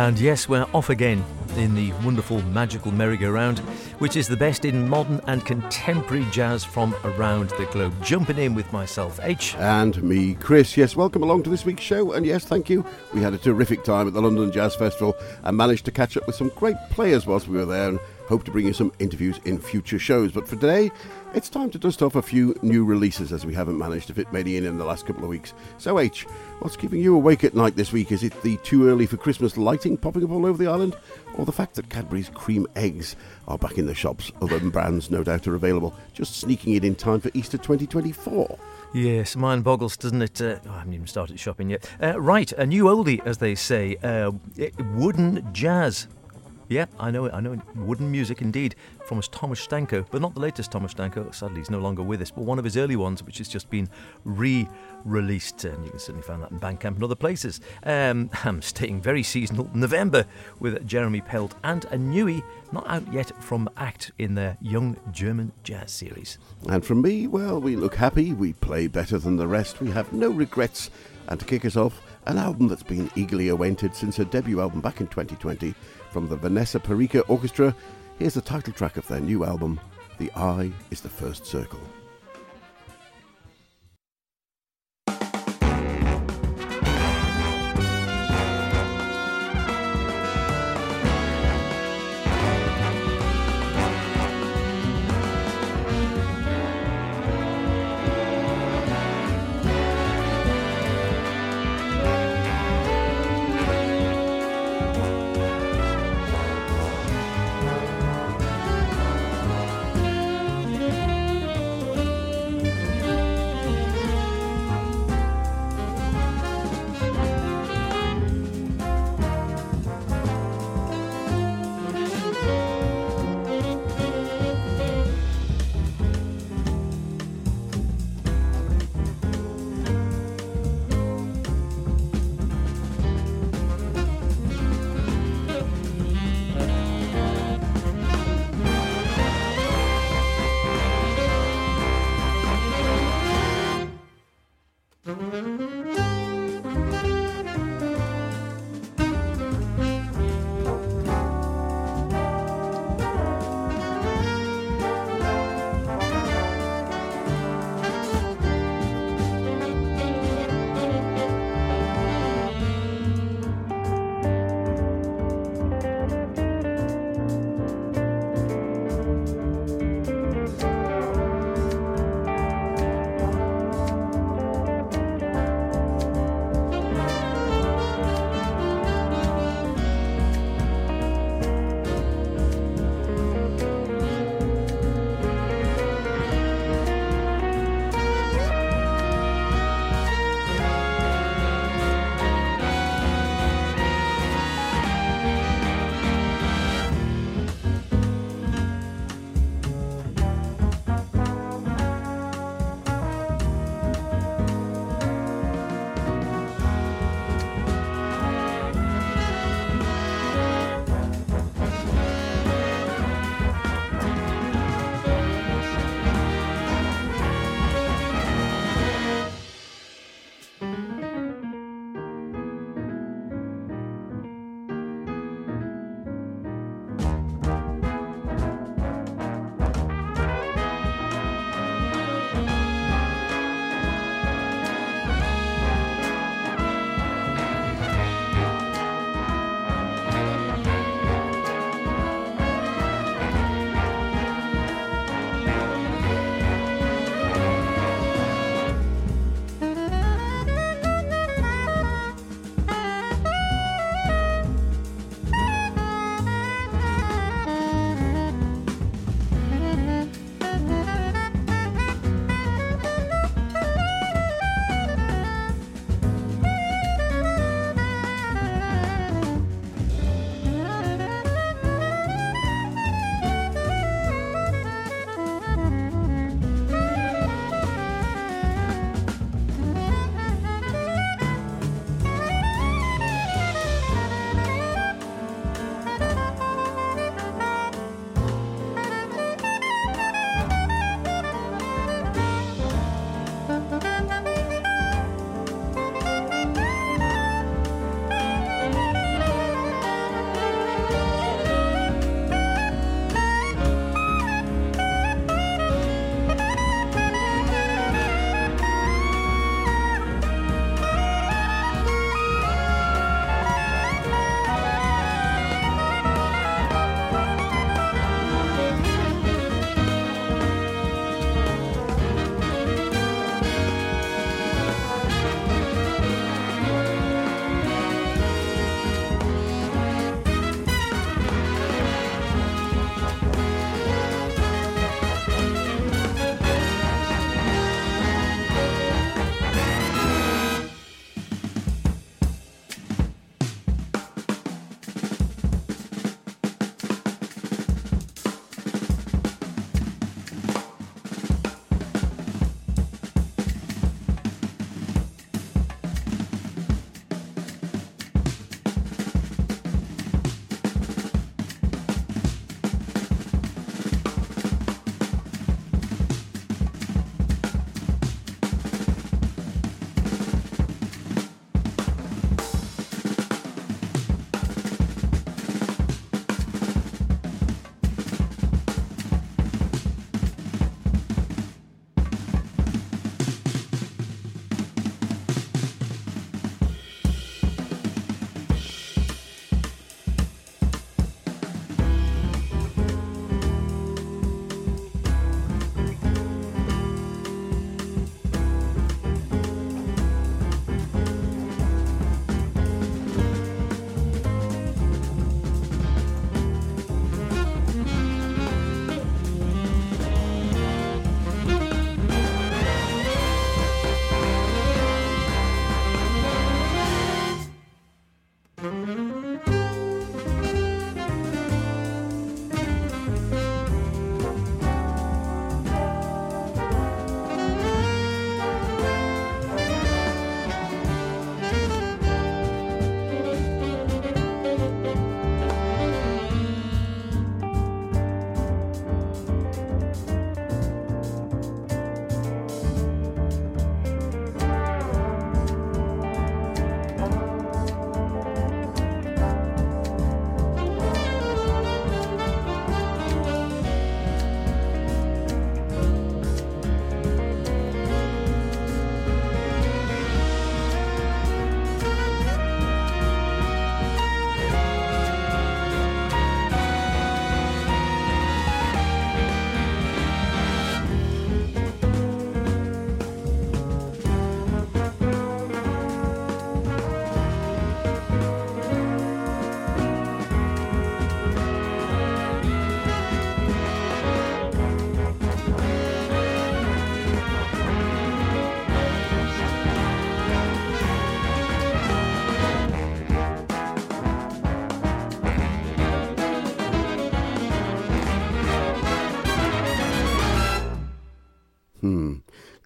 And yes, we're off again in the wonderful magical merry-go-round, which is the best in modern and contemporary jazz from around the globe. Jumping in with myself, H. And me, Chris. Yes, welcome along to this week's show. And yes, thank you. We had a terrific time at the London Jazz Festival and managed to catch up with some great players whilst we were there hope to bring you some interviews in future shows. But for today, it's time to dust off a few new releases as we haven't managed to fit many in in the last couple of weeks. So, H, what's keeping you awake at night this week? Is it the too early for Christmas lighting popping up all over the island? Or the fact that Cadbury's cream eggs are back in the shops? Other brands, no doubt, are available, just sneaking it in time for Easter 2024. Yes, mind boggles, doesn't it? Uh, oh, I haven't even started shopping yet. Uh, right, a new oldie, as they say. Uh, wooden jazz. Yeah, I know it. I know it. Wooden music, indeed, from Tomasz Stanko, but not the latest Tomasz Stanko. Sadly, he's no longer with us. But one of his early ones, which has just been re-released, and you can certainly find that in Bandcamp and other places. Um, I'm staying very seasonal. November with Jeremy Pelt and a newie not out yet from ACT in their Young German Jazz series. And from me, well, we look happy, we play better than the rest, we have no regrets. And to kick us off, an album that's been eagerly awaited since her debut album back in 2020 from the Vanessa Perica Orchestra. Here's the title track of their new album, The Eye is the First Circle.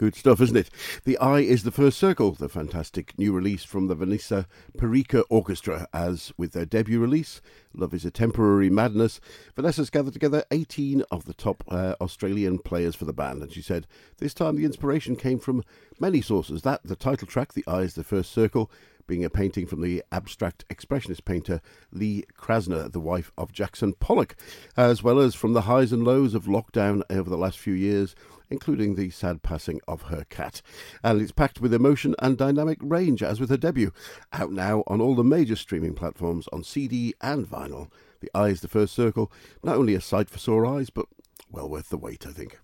Good stuff, isn't it? The Eye is the First Circle, the fantastic new release from the Vanessa Perica Orchestra. As with their debut release, Love is a Temporary Madness, Vanessa's gathered together 18 of the top uh, Australian players for the band. And she said, This time the inspiration came from many sources. That, the title track, The Eye is the First Circle, being a painting from the abstract expressionist painter Lee Krasner, the wife of Jackson Pollock, as well as from the highs and lows of lockdown over the last few years including the sad passing of her cat. And it's packed with emotion and dynamic range, as with her debut. Out now on all the major streaming platforms on CD and vinyl. The Eye is the First Circle, not only a sight for sore eyes, but well worth the wait, I think.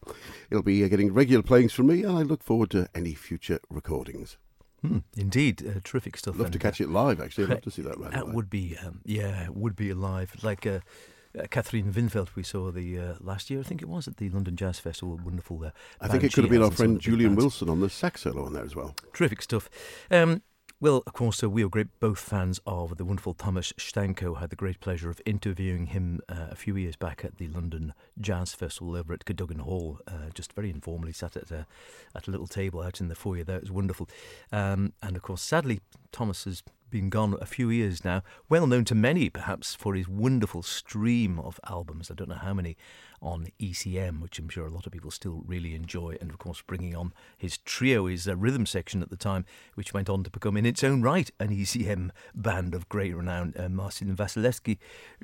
It'll be getting regular playings from me, and I look forward to any future recordings. Hmm, indeed, uh, terrific stuff. Love to catch it live. Actually, I'd love to see that. That would be, um, yeah, would be alive. Like uh, uh, Catherine Winfeld, we saw the uh, last year, I think it was, at the London Jazz Festival. Wonderful. Uh, I think it could have been our friend Julian Wilson on the sax solo on there as well. Terrific stuff. Um, well, of course, uh, we are great, both fans of the wonderful Tomasz Stanko. Had the great pleasure of interviewing him uh, a few years back at the London Jazz Festival over at Cadogan Hall. Uh, just very informally sat at a, at a little table out in the foyer there. It was wonderful. Um, and of course, sadly, Tomasz has been gone a few years now. Well known to many, perhaps, for his wonderful stream of albums. I don't know how many on ECM, which I'm sure a lot of people still really enjoy. And of course, bringing on his trio, his uh, rhythm section at the time, which went on to become in its own right an ECM band of great renown, uh, Marcin Wasilewski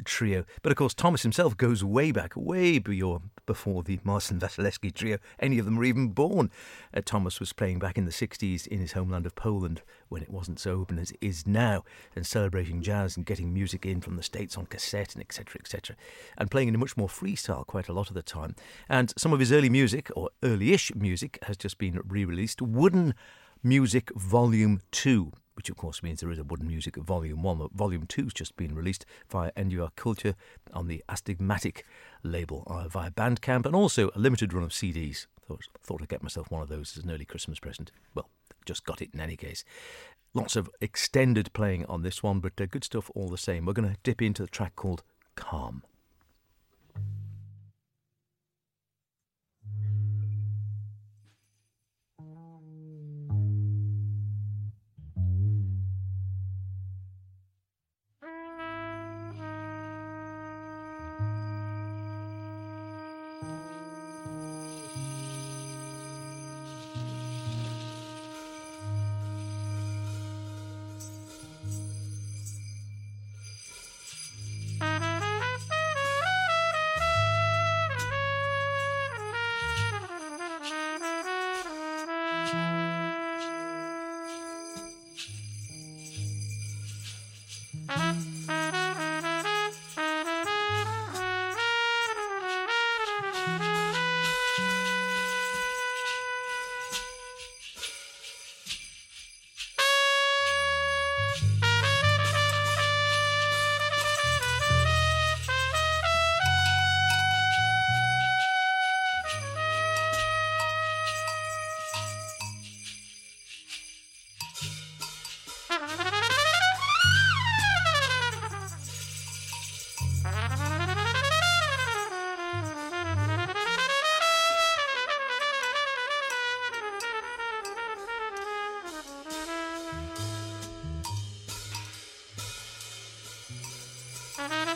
trio. But of course, Tomasz himself goes way back, way before the Marcin Wasilewski trio. Any of them were even born. Uh, Tomasz was playing back in the 60s in his homeland of Poland when it wasn't so open as it is now, and celebrating jazz and getting music in from the States on cassette and etc. etc. and playing in a much more freestyle quite quite a lot of the time. And some of his early music, or early-ish music, has just been re-released. Wooden Music Volume 2 which of course means there is a Wooden Music Volume 1. But Volume 2 has just been released via NUR Culture on the Astigmatic label uh, via Bandcamp and also a limited run of CDs. Thought, thought I'd get myself one of those as an early Christmas present. Well, just got it in any case. Lots of extended playing on this one, but uh, good stuff all the same. We're going to dip into the track called Calm.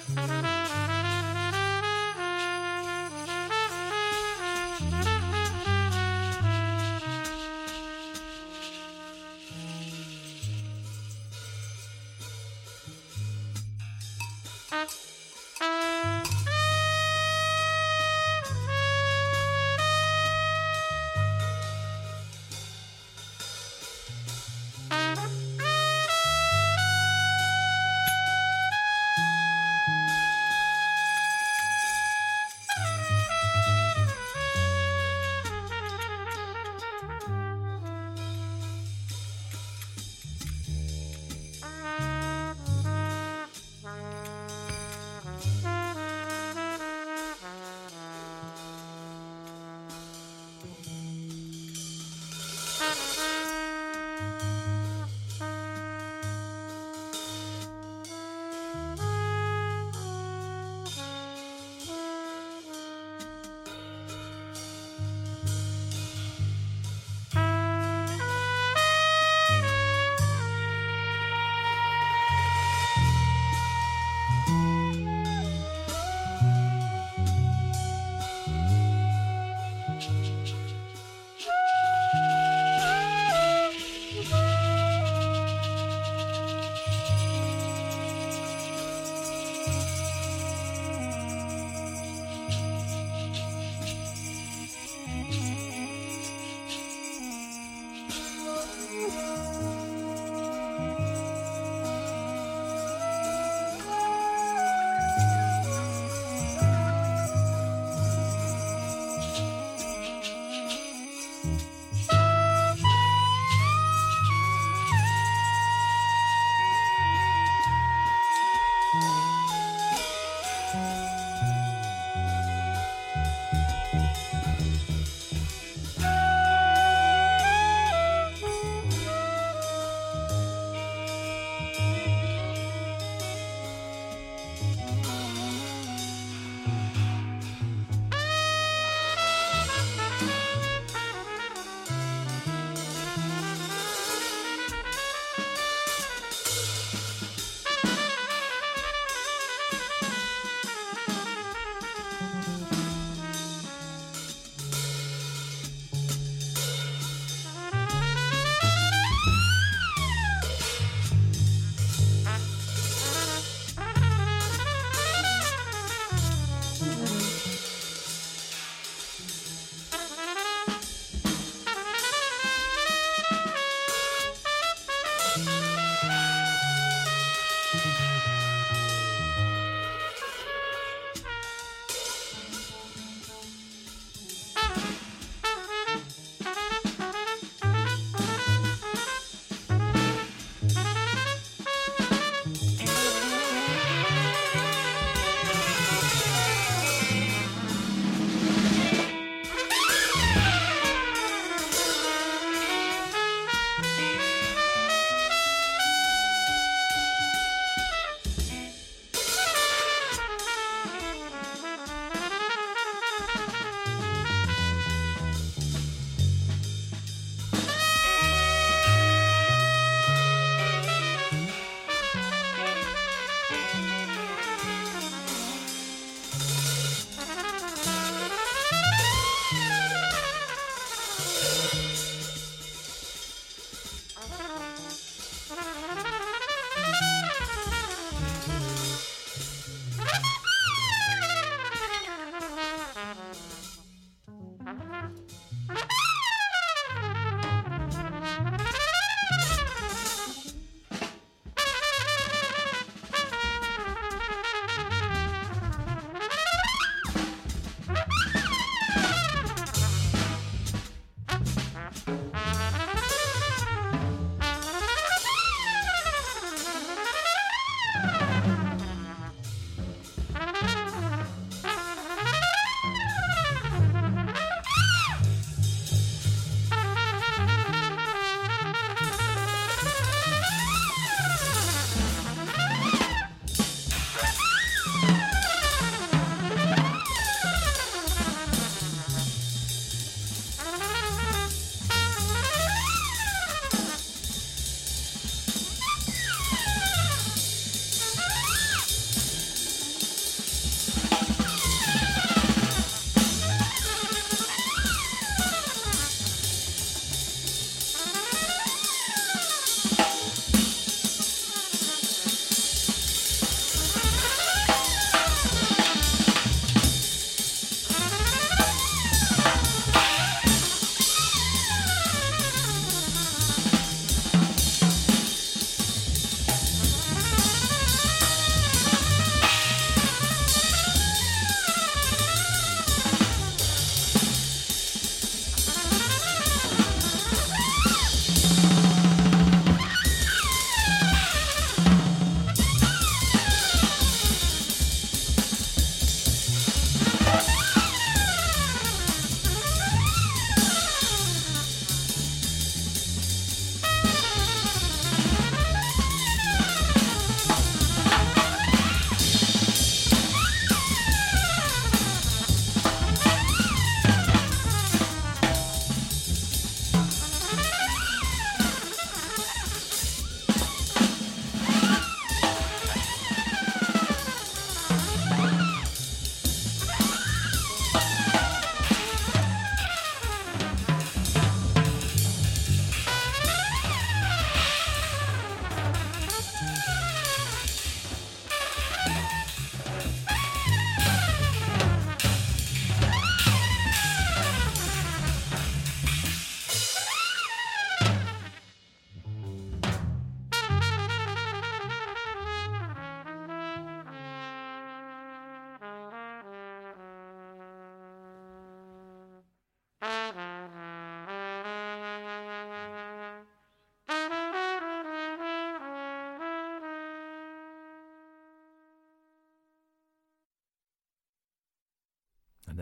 Thank you.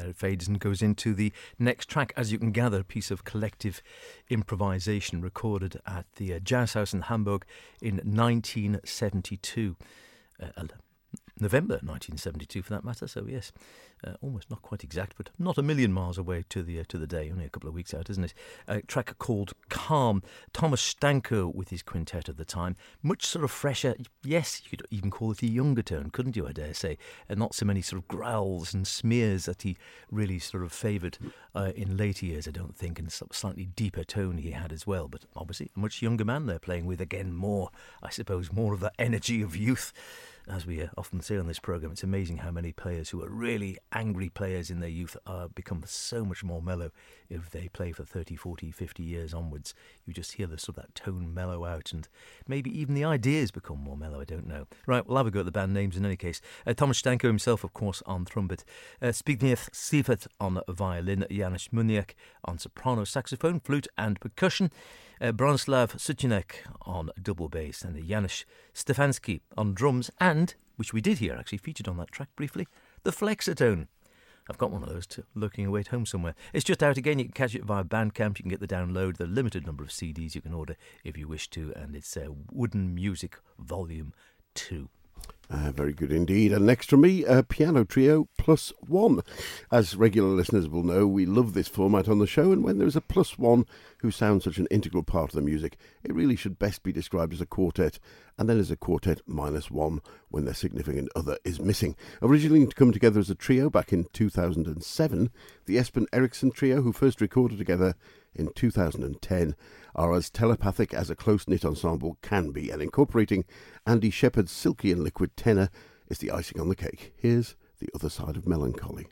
There it fades and goes into the next track. As you can gather, a piece of collective improvisation recorded at the uh, Jazz House in Hamburg in 1972. Uh, November 1972, for that matter. So yes, uh, almost not quite exact, but not a million miles away to the uh, to the day. Only a couple of weeks out, isn't it? A track called "Calm." Tomasz Stanko with his quintet at the time, much sort of fresher. Yes, you could even call it a younger tone, couldn't you? I dare say, and not so many sort of growls and smears that he really sort of favoured uh, in later years. I don't think, and slightly deeper tone he had as well. But obviously, a much younger man they're playing with again. More, I suppose, more of the energy of youth as we uh, often say on this program, it's amazing how many players who are really angry players in their youth are become so much more mellow if they play for 30, 40, 50 years onwards. You just hear the sort of that tone mellow out, and maybe even the ideas become more mellow. I don't know. Right, we'll have a go at the band names in any case. Uh, Tomasz Stanko himself, of course, on trumpet. Uh, Zbigniew on violin. Janusz Muniak on soprano, saxophone, flute, and percussion. Uh, Bronislav Suchanek on double bass, and Janusz Stefanski on drums, and, which we did hear actually featured on that track briefly, the flexatone. I've got one of those too, looking away at home somewhere. It's just out again. You can catch it via Bandcamp. You can get the download, the limited number of CDs you can order if you wish to, and it's uh, Wooden Music Volume 2. Uh, very good indeed. And next from me, a piano trio plus one. As regular listeners will know, we love this format on the show, and when there is a plus one who sounds such an integral part of the music, it really should best be described as a quartet, and then as a quartet minus one when their significant other is missing. Originally to come together as a trio back in 2007, the Espen Eriksen trio, who first recorded together in 2010 are as telepathic as a close knit ensemble can be, and incorporating Andy Sheppard's silky and liquid tenor is the icing on the cake. Here's the other side of melancholy.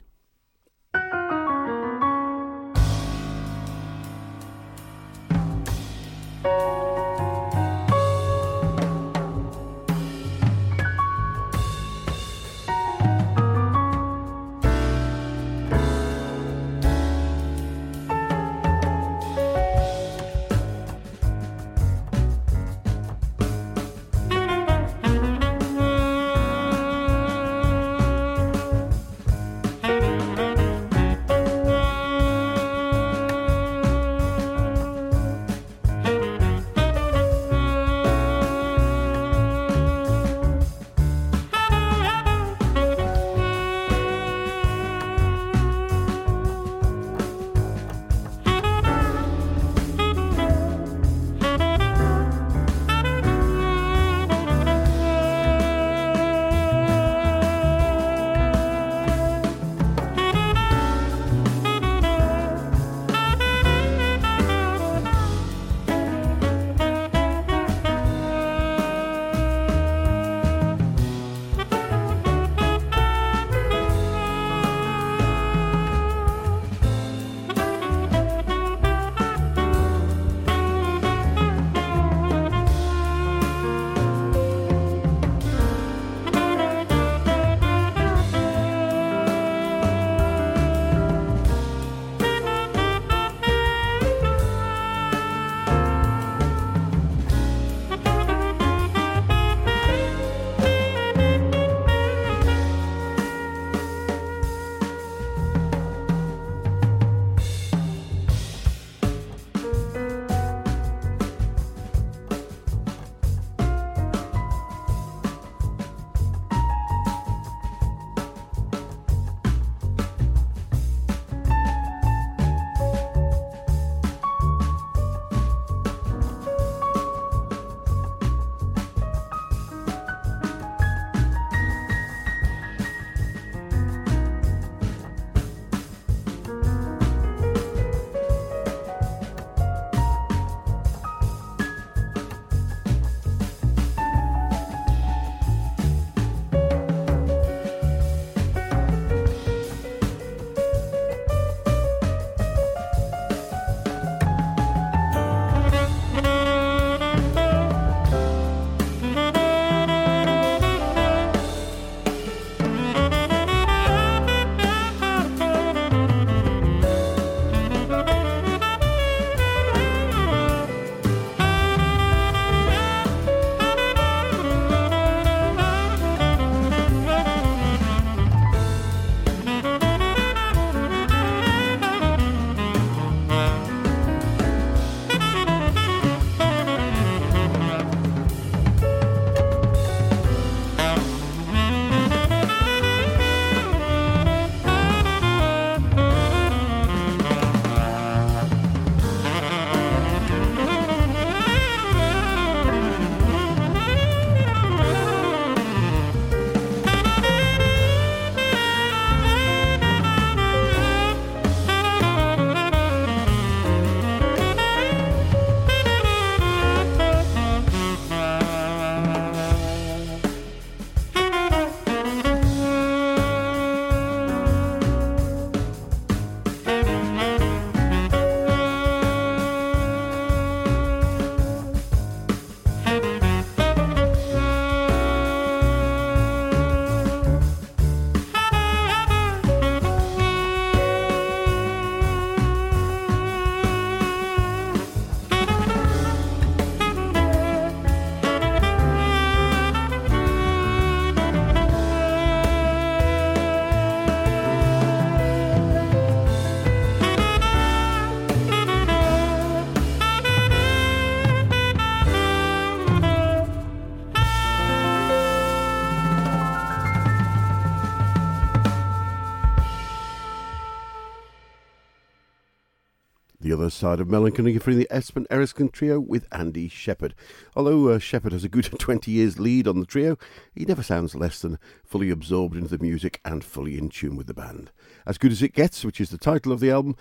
Other side of melancholy for the Espen Eriksen trio with Andy Sheppard. Although uh, has a good 20 years lead on the trio, he never sounds less than fully absorbed into the music and fully in tune with the band. As Good as It Gets, which is the title of the album,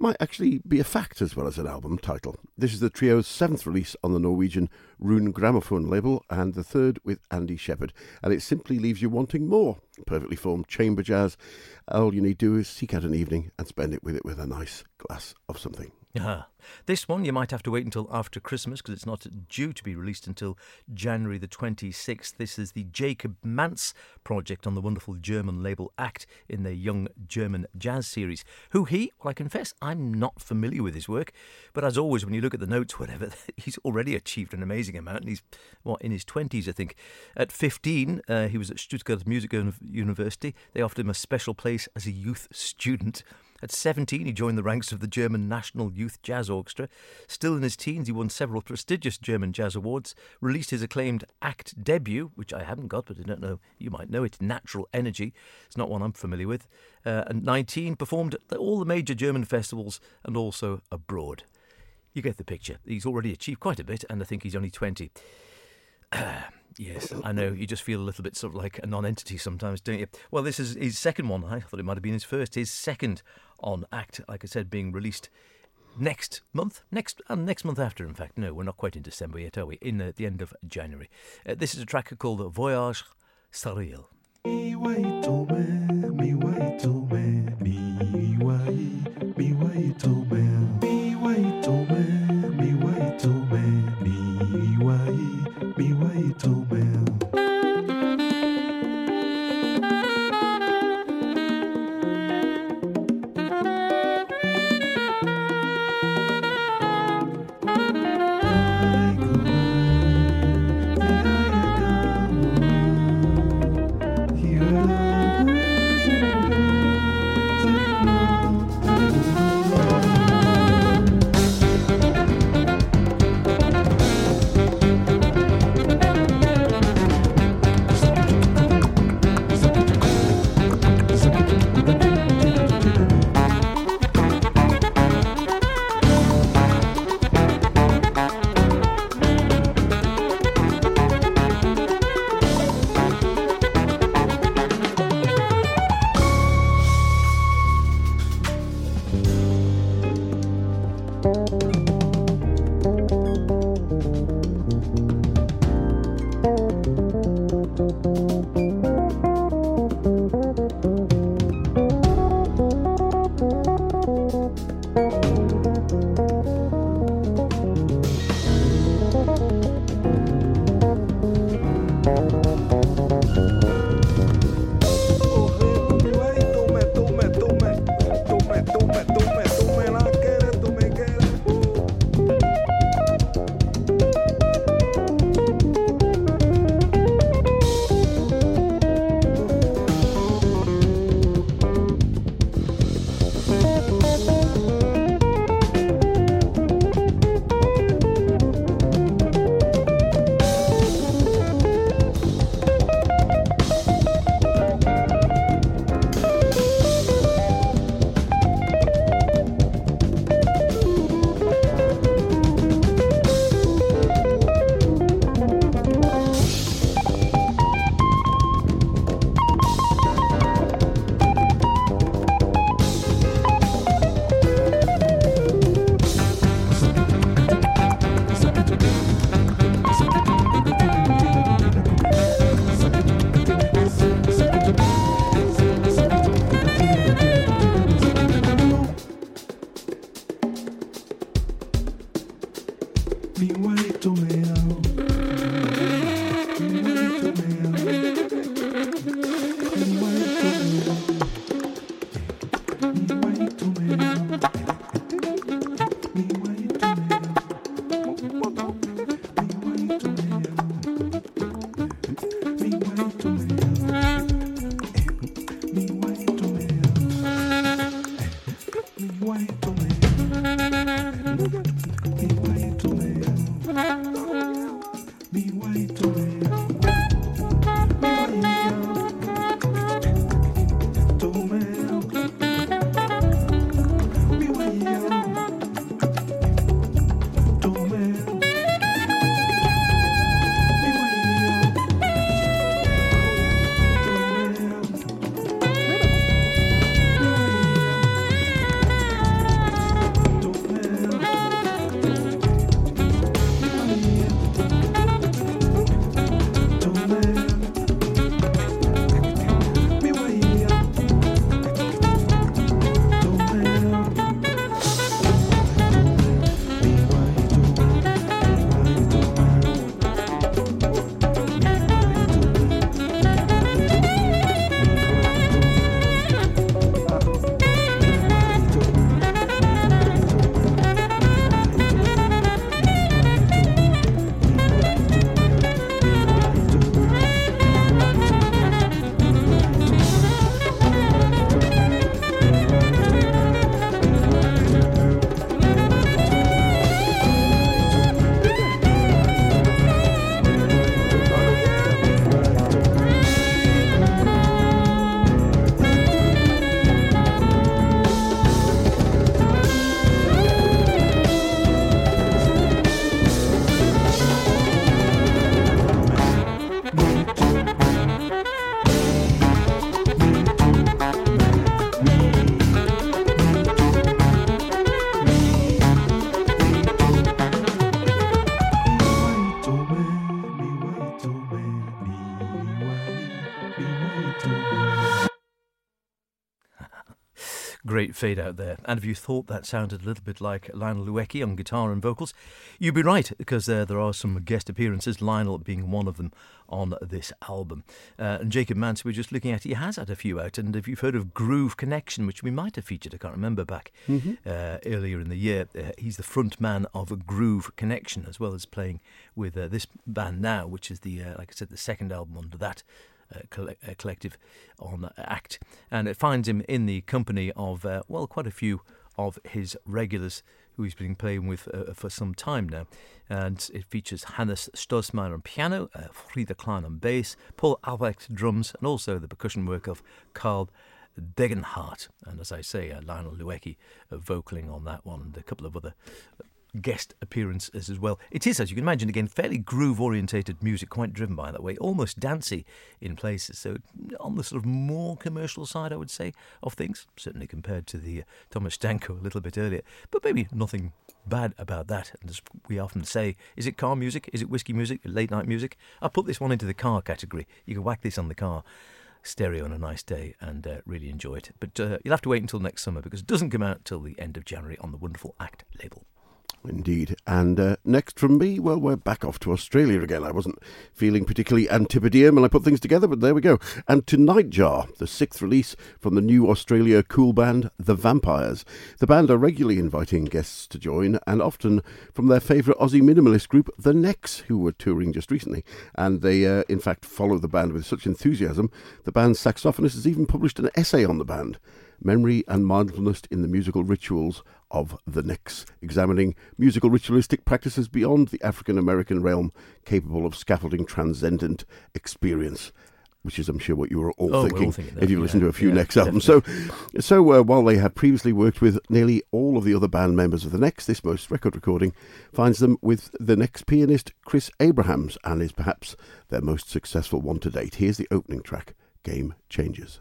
might actually be a fact as well as an album title. This is the trio's seventh release on the Norwegian Rune Grammofon label and the third with Andy Sheppard, and it simply leaves you wanting more. Perfectly formed chamber jazz. All you need to do is seek out an evening and spend it with it with a nice glass of something. Uh-huh. This one you might have to wait until after Christmas because it's not due to be released until January the 26th. This is the Jakob Manz project on the wonderful German label Act in their Young German Jazz series. Who he? Well, I confess I'm not familiar with his work, but as always, when you look at the notes, whatever, he's already achieved an amazing amount, and he's what in his 20s, I think. At 15, uh, he was at Stuttgart Music University. They offered him a special place as a youth student. At 17, he joined the ranks of the German National Youth Jazz Orchestra. Still in his teens, he won several prestigious German jazz awards, released his acclaimed act debut, which I haven't got, but I don't know, you might know it, Natural Energy. It's not one I'm familiar with. Uh, and 19, performed at all the major German festivals and also abroad. You get the picture. He's already achieved quite a bit, and I think he's only 20. Yes, I know. You just feel a little bit sort of like a non-entity sometimes, don't you? Well, this is his second one. I thought it might have been his first. His second on Act, like I said, being released next month, next and uh, next month after. In fact, no, we're not quite in December yet, are we? In uh, the end of January. Uh, this is a track called Voyage Surreal. Me way to me, Great fade out there. And if you thought that sounded a little bit like Lionel Loueke on guitar and vocals, you'd be right, because uh, there are some guest appearances, Lionel being one of them on this album. Uh, and Jakob Manz, we're just looking at, he has had a few out. And if you've heard of Groove Connection, which we might have featured, I can't remember, back mm-hmm. uh, earlier in the year, uh, he's the front man of Groove Connection, as well as playing with uh, this band now, which is the, uh, like I said, the second album under that coll- uh, collective on ACT. And it finds him in the company of, uh, well, quite a few of his regulars who he's been playing with uh, for some time now. And it features Hannes Stollsteimer on piano, uh, Frieder Klein on bass, Paul Albrecht drums, and also the percussion work of Carl Degenhardt. And as I say, uh, Lionel Loueke uh, vocaling on that one, and a couple of other guest appearances as well. It is, as you can imagine, again, fairly groove orientated music, quite driven by that way, almost dancey in places. So, on the sort of more commercial side, I would say, of things, certainly compared to the uh, Tomasz Stanko a little bit earlier, but maybe nothing bad about that. And as we often say, is it car music? Is it whiskey music? Late night music? I put this one into the car category. You can whack this on the car stereo on a nice day and uh, really enjoy it. But uh, you'll have to wait until next summer because it doesn't come out till the end of January on the wonderful ACT label. Indeed. And uh, next from me, well, we're back off to Australia again. I wasn't feeling particularly antipodean when I put things together, but there we go. And to Nightjar, the sixth release from the new Australia cool band, The Vampires. The band are regularly inviting guests to join, and often from their favourite Aussie minimalist group, The Necks, who were touring just recently. And they, uh, in fact, follow the band with such enthusiasm, the band's saxophonist has even published an essay on the band memory and mindfulness in the musical rituals of the Necks, examining musical ritualistic practices beyond the African American realm, capable of scaffolding transcendent experience. Which is, I'm sure, what you were all oh, thinking, all thinking that, if you've yeah, listened to a few yeah, Necks albums. So, so uh, while they have previously worked with nearly all of the other band members of the Necks, this most record recording finds them with the Necks pianist Chris Abrahams and is perhaps their most successful one to date. Here's the opening track, Game Changers.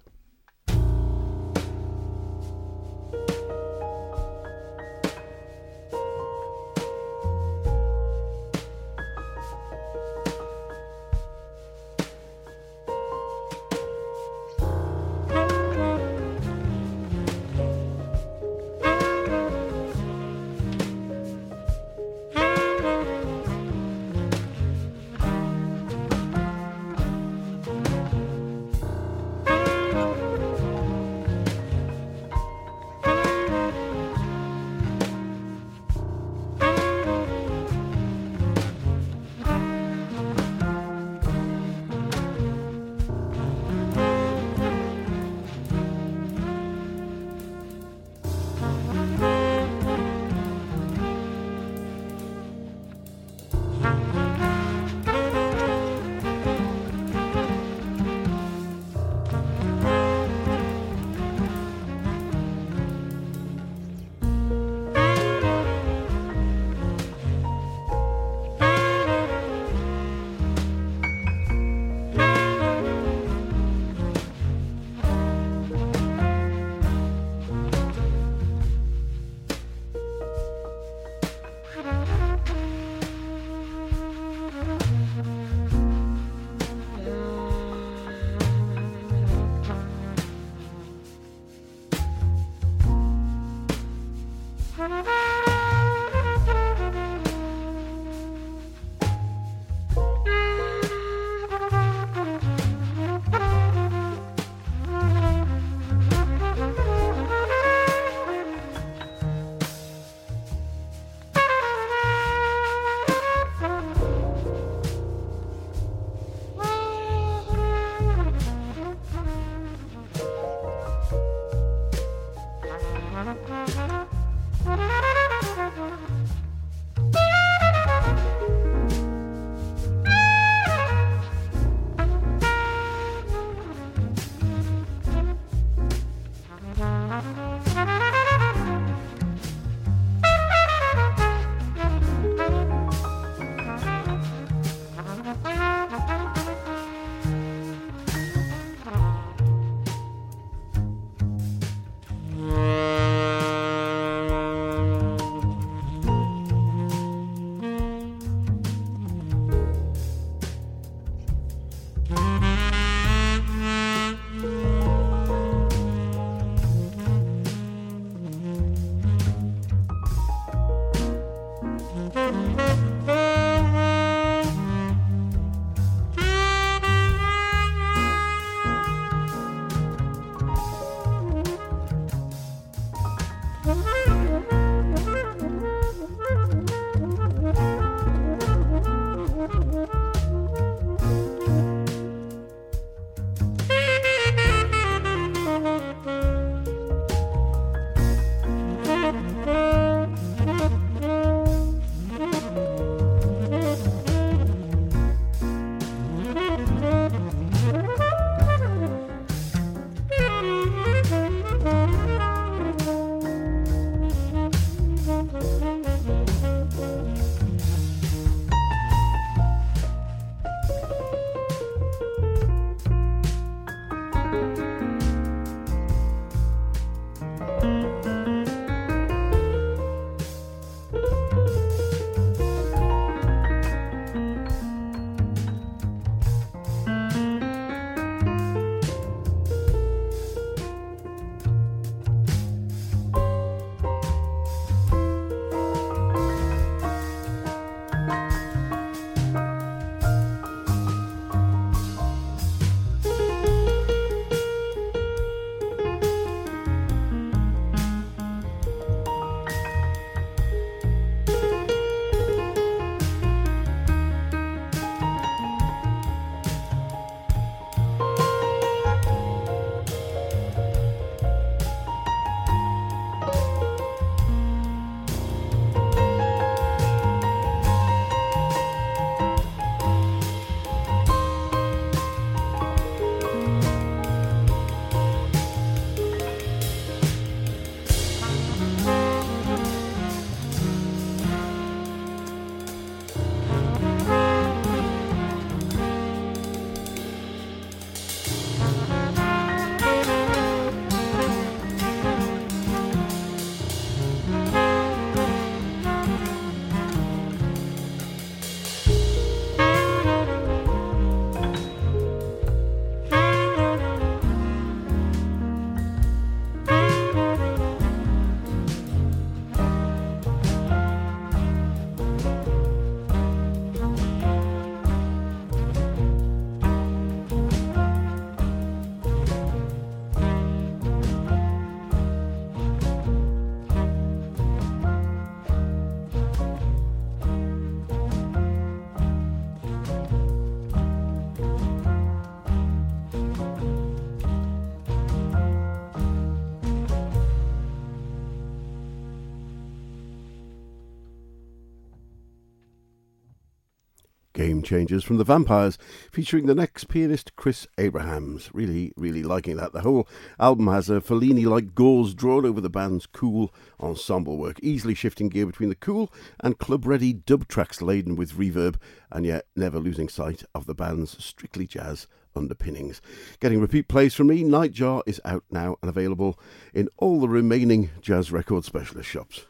Game Changers from the Vampires, featuring the Necks pianist Chris Abrahams. Really, really liking that. The whole album has a Fellini like gauze drawn over the band's cool ensemble work, easily shifting gear between the cool and club ready dub tracks laden with reverb, and yet never losing sight of the band's strictly jazz underpinnings. Getting repeat plays from me, Nightjar is out now and available in all the remaining jazz record specialist shops.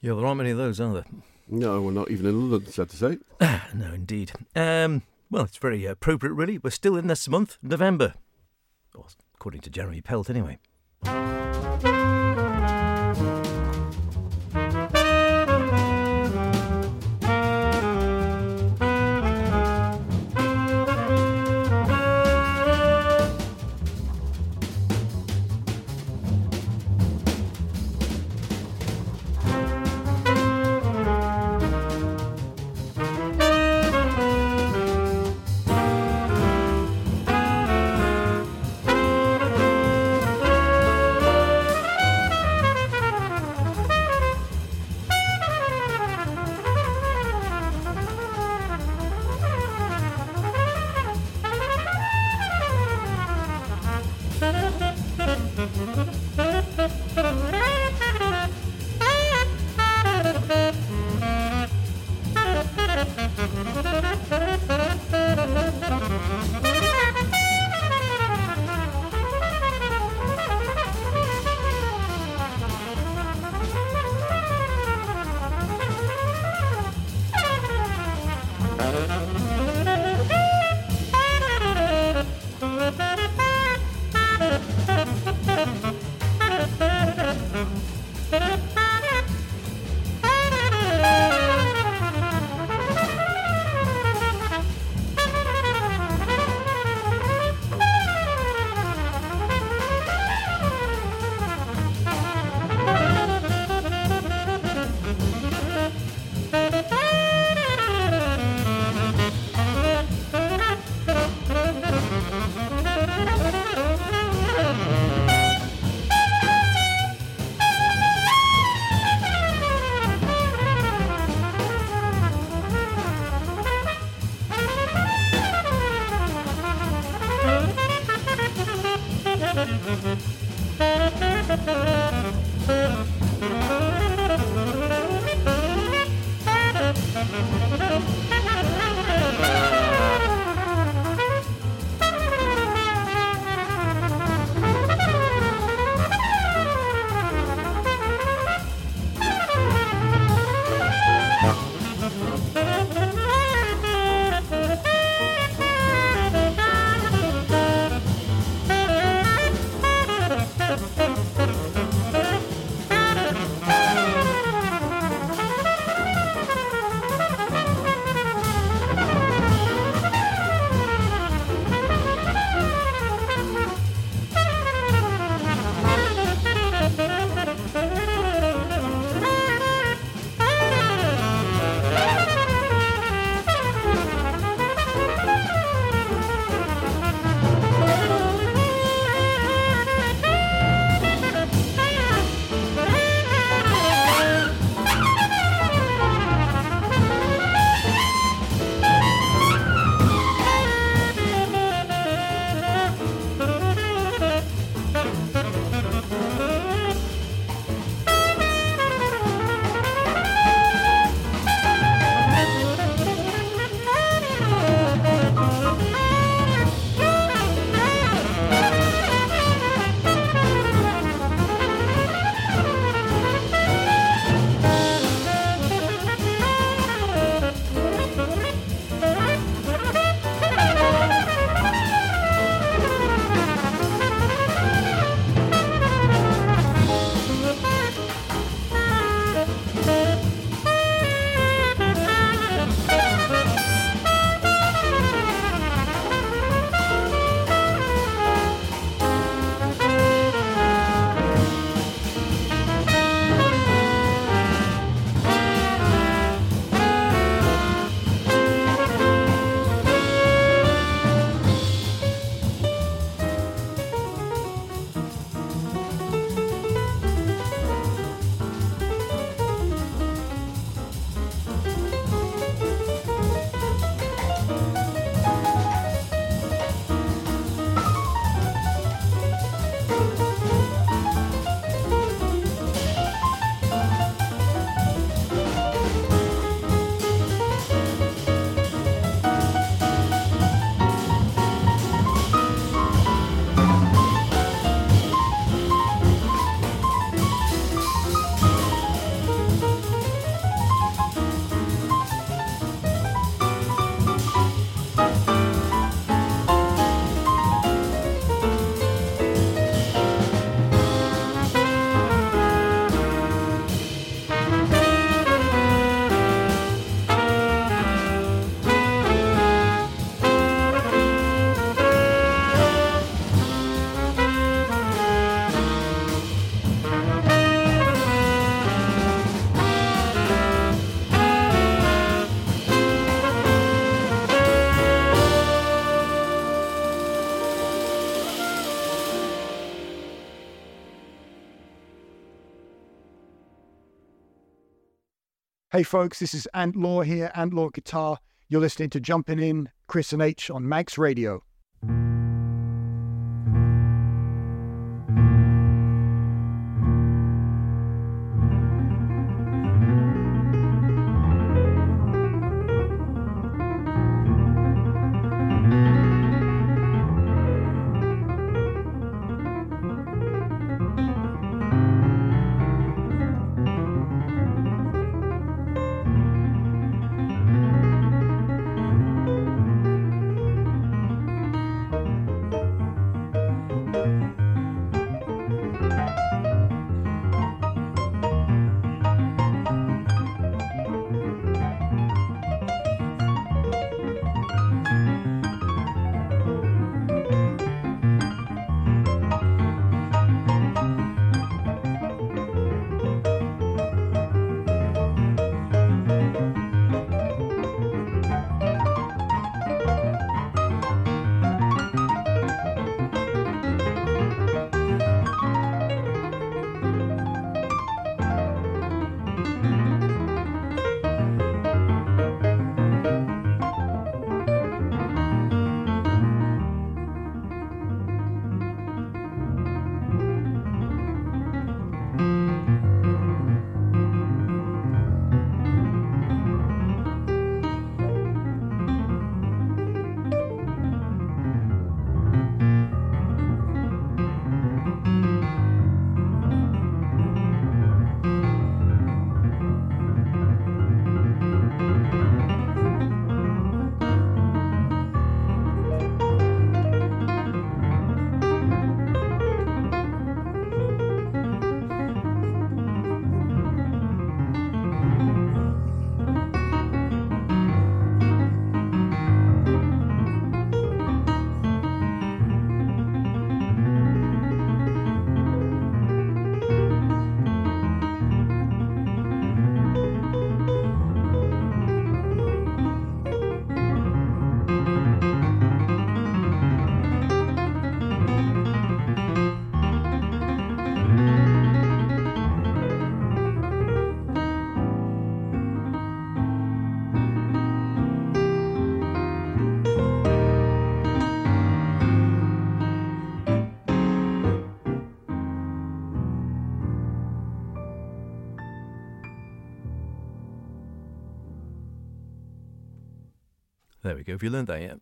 Yeah, there aren't many of those, are there? No, we're not even in London, sad to say. no, indeed. Um, well, it's very appropriate, really. We're still in this month, November. According to Jeremy Pelt, anyway. Música Hey folks, this is Ant Law here, Ant Law Guitar. You're listening to Jumping In, Chris and H on Manx Radio. There we go. Have you learned that yet?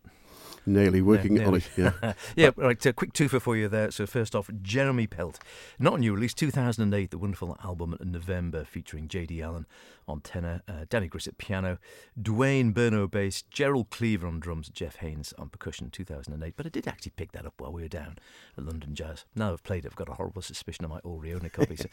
Nearly working Yeah, on it. nearly. Yeah. yeah, right. A quick twofer for you there. So first off, Jeremy Pelt, not a new release, 2008, the wonderful album November featuring J.D. Allen on tenor, uh, Danny Grissett piano, Dwayne Burno bass, Gerald Cleaver on drums, Jeff Haynes on percussion, 2008. But I did actually pick that up while we were down at London Jazz. Now I've played it, I've got a horrible suspicion I might already own a copy, so,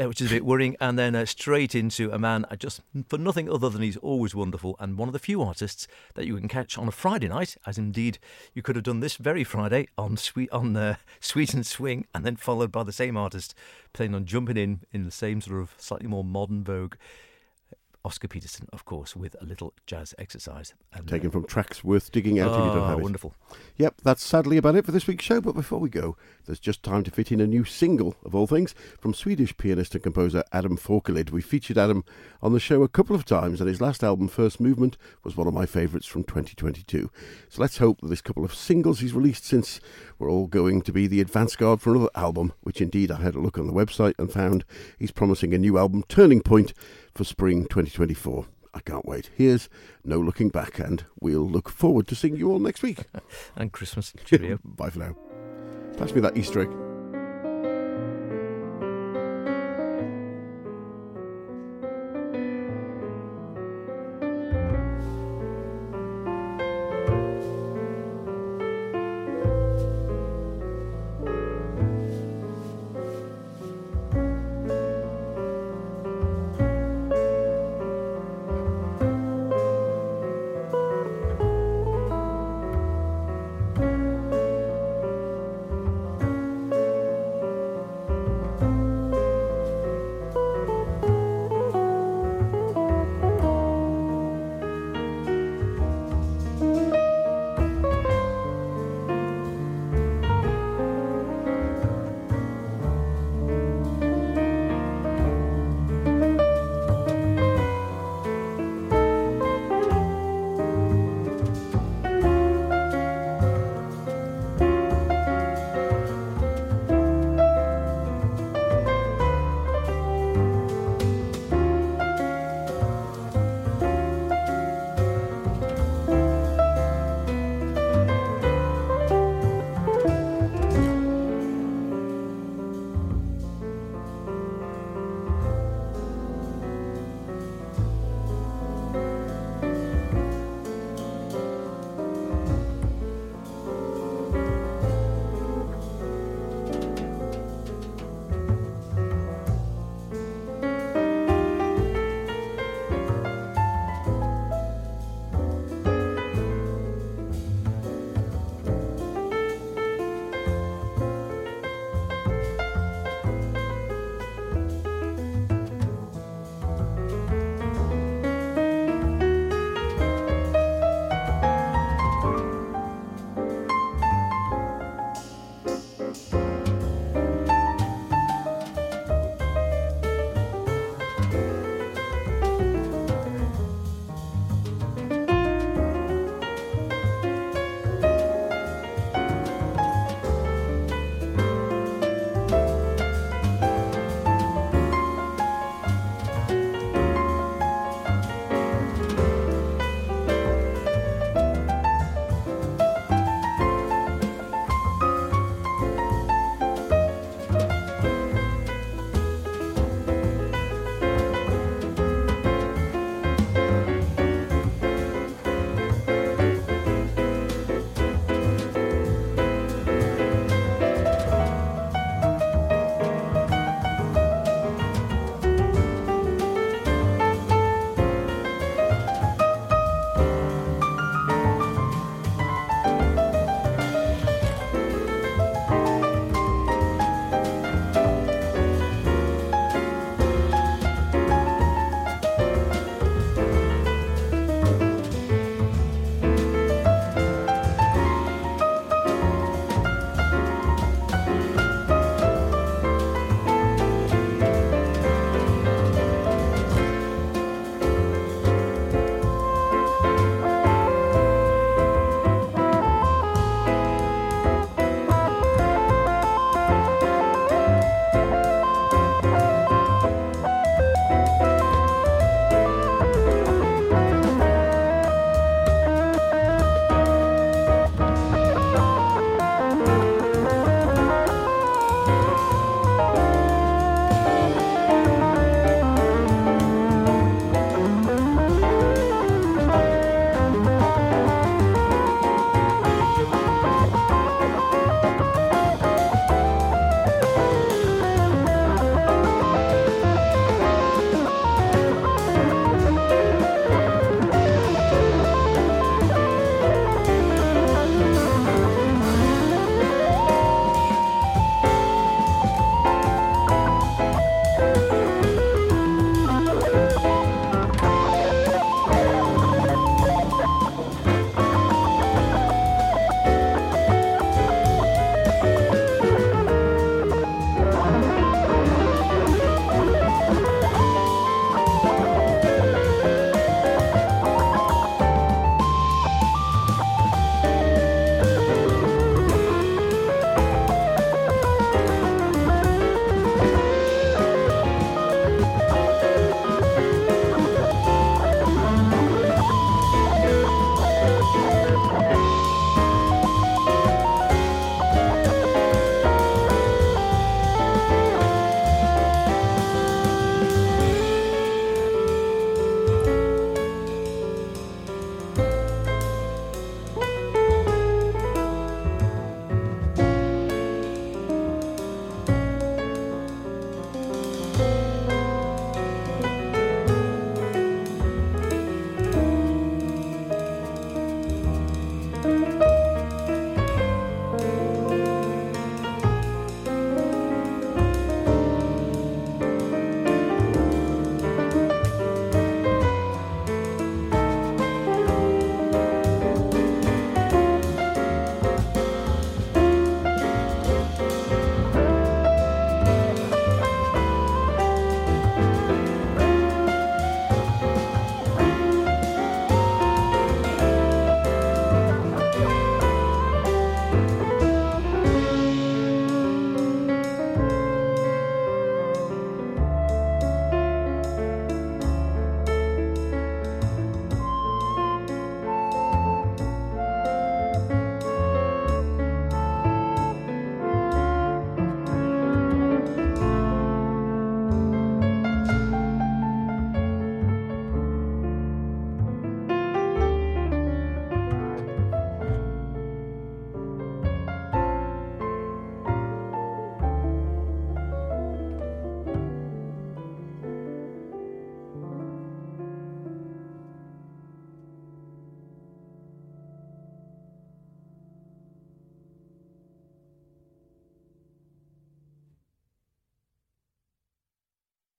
uh, which is a bit worrying. And then uh, straight into a man, I just for nothing other than he's always wonderful and one of the few artists that you can catch on a Friday night, as indeed you could have done this very Friday on Sweet on uh, Sweet and Swing, and then followed by the same artist playing on Jumping In in the same sort of slightly more modern vogue. Oscar Peterson, of course, with a little jazz exercise. And, uh, Taken from tracks worth digging out if you don't oh, have it. wonderful. Yep, that's sadly about it for this week's show. But before we go, there's just time to fit in a new single, of all things, from Swedish pianist and composer Adam Forkelid. We featured Adam on the show a couple of times, and his last album, First Movement, was one of my favourites from 2022. So let's hope that this couple of singles he's released since were all going to be the advance guard for another album, which indeed I had a look on the website and found he's promising a new album, Turning Point, for spring 2024. I can't wait. Here's No Looking Back, and we'll look forward to seeing you all next week. And Christmas. Cheerio. Bye for now. Pass me that Easter egg.